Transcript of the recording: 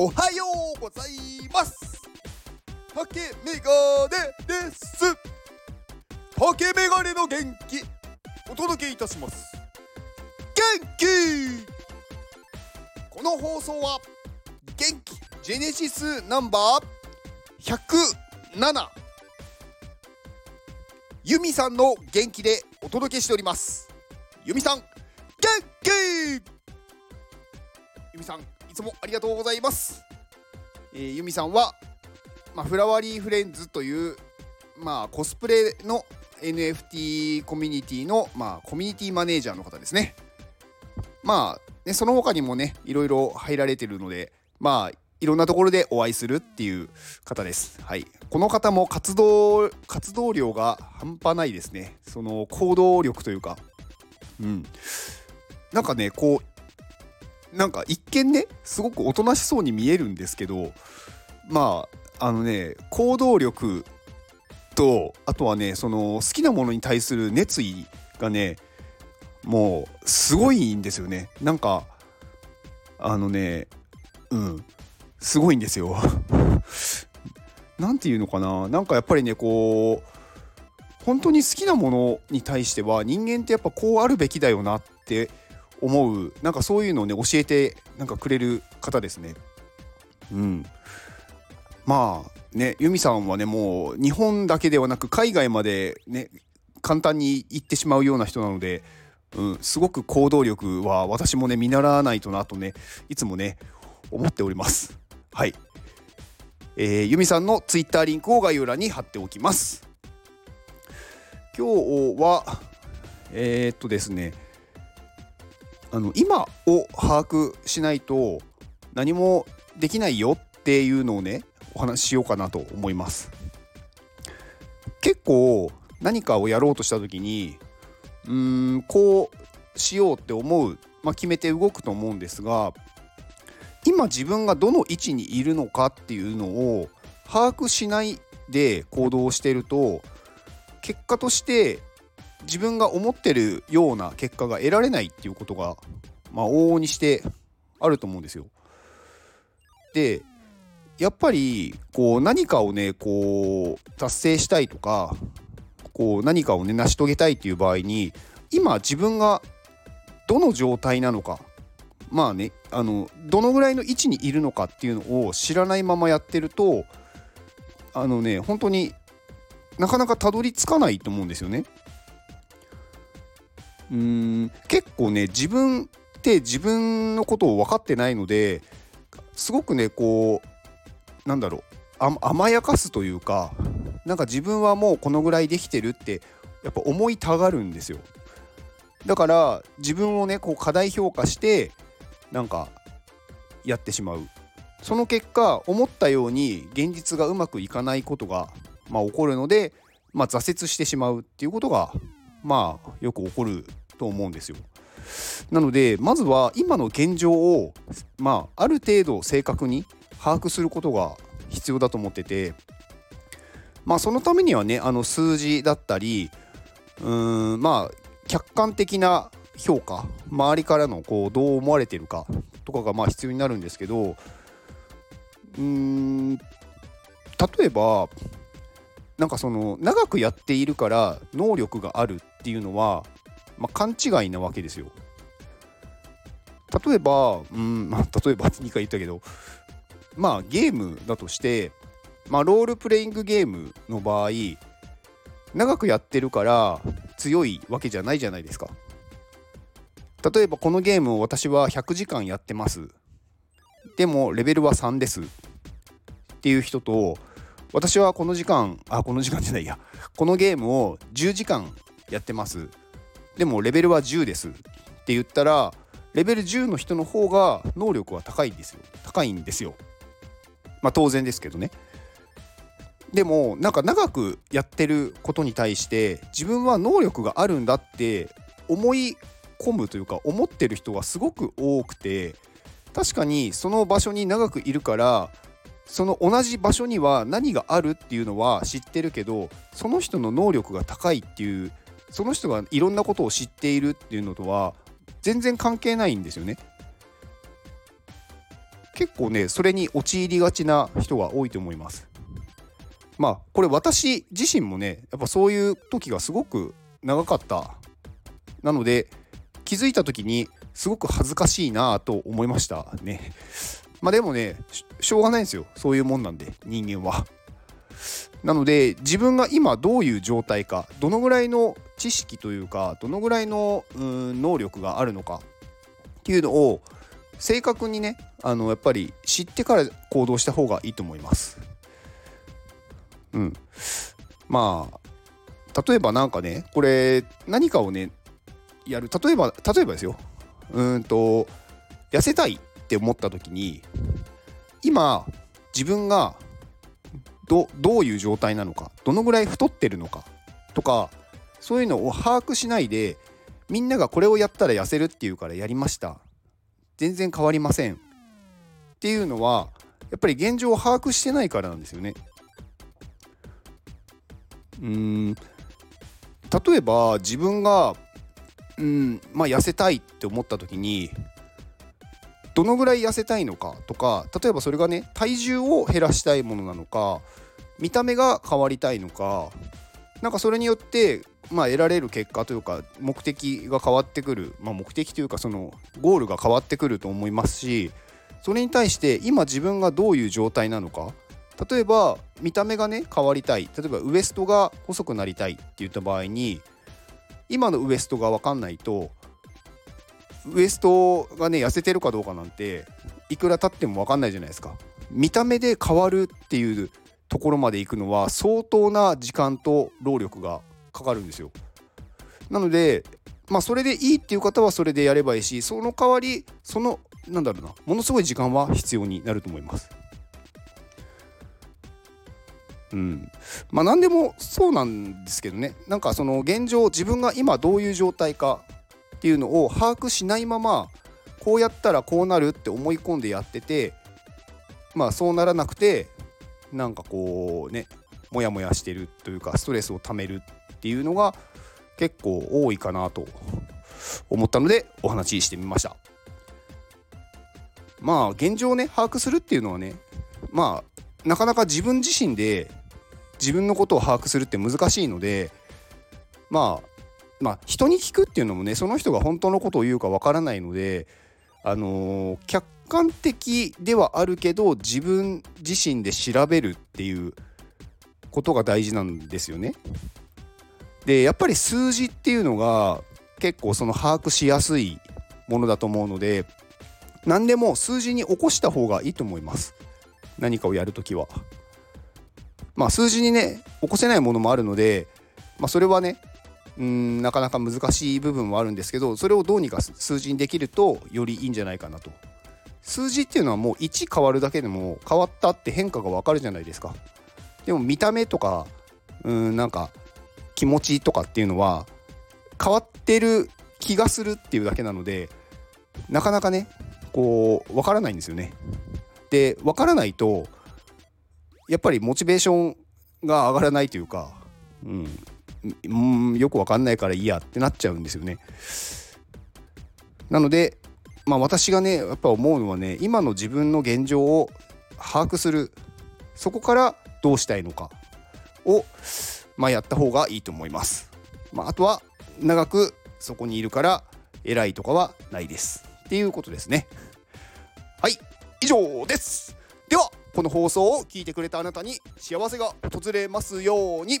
おはようございます。竹メガネです。竹メガネの元気お届けいたします。元気。この放送は元気ジェネシスナンバー107ユミさんの元気でお届けしております。ユミさん元気。ユミさんつもありがとうございます、えー、ユミさんは、まあ、フラワーリーフレンズという、まあ、コスプレの NFT コミュニティの、まあ、コミュニティマネージャーの方ですねまあねその他にもねいろいろ入られてるのでまあいろんなところでお会いするっていう方です。はい。この方も活動、活動量が半端ないですね。その行動力というか。うん。なんかね、こう、なんか一見ね、すごくおとなしそうに見えるんですけど、まあ、あのね、行動力と、あとはね、その好きなものに対する熱意がね、もうすごいんですよね。なんか、あのね、うん。すごいんですよ。なんていうのかな？なんかやっぱりねこう本当に好きなものに対しては人間ってやっぱこうあるべきだよなって思うなんかそういうのをね教えてなんかくれる方ですね。うん。まあね由美さんはねもう日本だけではなく海外までね簡単に行ってしまうような人なので、うん、すごく行動力は私もね見習わないとなとねいつもね思っております。はい。えー、ユミさんのツイッターリンクを概要欄に貼っておきます。今日は、えー、っとですね、あの今を把握しないと何もできないよっていうのをね、お話ししようかなと思います。結構何かをやろうとした時に、うーん、こうしようって思う、まあ、決めて動くと思うんですが、今自分がどの位置にいるのかっていうのを把握しないで行動してると結果として自分が思ってるような結果が得られないっていうことがまあ往々にしてあると思うんですよ。でやっぱりこう何かをねこう達成したいとかこう何かをね成し遂げたいっていう場合に今自分がどの状態なのかまあねあのどのぐらいの位置にいるのかっていうのを知らないままやってるとあのね本当になかなかたどり着かないと思うんですよね。うーん結構ね自分って自分のことを分かってないのですごくねこうなんだろう甘やかすというかなんか自分はもうこのぐらいできてるってやっぱ思いたがるんですよ。だから自分をねこう過大評価してなんかやってしまうその結果思ったように現実がうまくいかないことが、まあ、起こるので、まあ、挫折してしまうっていうことがまあよく起こると思うんですよ。なのでまずは今の現状を、まあ、ある程度正確に把握することが必要だと思ってて、まあ、そのためにはねあの数字だったりうーんまあ客観的な評価周りからのこうどう思われてるかとかがまあ必要になるんですけどうーん例えばなんかその長くやっているから能力があるっていうのは、まあ、勘違いなわけですよ。例えば、うんまあ、例えば 2回言ったけどまあゲームだとして、まあ、ロールプレイングゲームの場合長くやってるから強いわけじゃないじゃないですか。例えばこのゲームを私は100時間やってます。でもレベルは3です。っていう人と私はこの時間あこの時間じゃないやこのゲームを10時間やってます。でもレベルは10です。って言ったらレベル10の人の方が能力は高いんですよ。高いんですよ。まあ当然ですけどね。でもなんか長くやってることに対して自分は能力があるんだって思い込むというか思ってる人がすごく多くて確かにその場所に長くいるからその同じ場所には何があるっていうのは知ってるけどその人の能力が高いっていうその人がいろんなことを知っているっていうのとは全然関係ないんですよね。結構ねそれに陥りがちな人が多いと思います。まあこれ私自身もねやっぱそういう時がすごく長かった。なので気づいた時にすごく恥ずかしいなと思いましたね。まあでもねしょうがないんですよ。そういうもんなんで人間は。なので自分が今どういう状態かどのぐらいの知識というかどのぐらいの能力があるのかっていうのを正確にねあのやっぱり知ってから行動した方がいいと思います。うん、まあ例えば何かねこれ何かをねやる。例えば例えばですよ。うんと痩せたいって思った時に今自分がどどういう状態なのかどのぐらい太ってるのかとかそういうのを把握しないでみんながこれをやったら痩せるっていうからやりました。全然変わりません。っていうのはやっぱり現状を把握してないからなんですよね。うん。例えば自分がうんまあ痩せたいって思った時にどのぐらい痩せたいのかとか例えばそれがね体重を減らしたいものなのか見た目が変わりたいのかなんかそれによってまあ得られる結果というか目的が変わってくる、まあ、目的というかそのゴールが変わってくると思いますしそれに対して今自分がどういう状態なのか例えば見た目がね変わりたい例えばウエストが細くなりたいって言った場合に今のウエストが分かんないとウエストがね痩せてるかどうかなんていくら経っても分かんないじゃないですか。見た目で変わるっていうところまで行くのは相当な時間と労力がかかるんですよ。なのでまあそれでいいっていう方はそれでやればいいしその代わりそのなんだろうなものすごい時間は必要になると思います。うん。まあ何でもそうなんですけどね。なんかその現状自分が今どういう状態かっていうのを把握しないままこうやったらこうなるって思い込んでやっててまあそうならなくてなんかこうねモヤモヤしてるというかストレスをためるっていうのが結構多いかなと思ったのでお話ししてみました。まあ現状をね把握するっていうのはねまあなかなか自分自身で自分のことを把握するって難しいのでまあまあ人に聞くっていうのもねその人が本当のことを言うかわからないのであのー、客観的ではあるけど自分自身で調べるっていうことが大事なんですよね。でやっぱり数字っていうのが結構その把握しやすいものだと思うので何でも数字に起こした方がいいと思います何かをやるときは。まあ数字にね起こせないものもあるので、まあ、それはねうんなかなか難しい部分もあるんですけどそれをどうにか数字にできるとよりいいんじゃないかなと。数字っていうのはもう1変わるだけでも変わったって変化がわかるじゃないですか。でも見た目とかうんなんか気持ちとかっていうのは変わってる気がするっていうだけなのでなかなかねこうわからないんですよね。でわからないとやっぱりモチベーションが上がらないというか、うん、うんよくわかんないからいいやってなっちゃうんですよね。なので、まあ、私がねやっぱ思うのはね今の自分の現状を把握するそこからどうしたいのかを、まあ、やった方がいいと思います。まあ、あとは長くそこにいるから偉いとかはないですっていうことですね。はい以上ですではこの放送を聞いてくれたあなたに幸せが訪れますように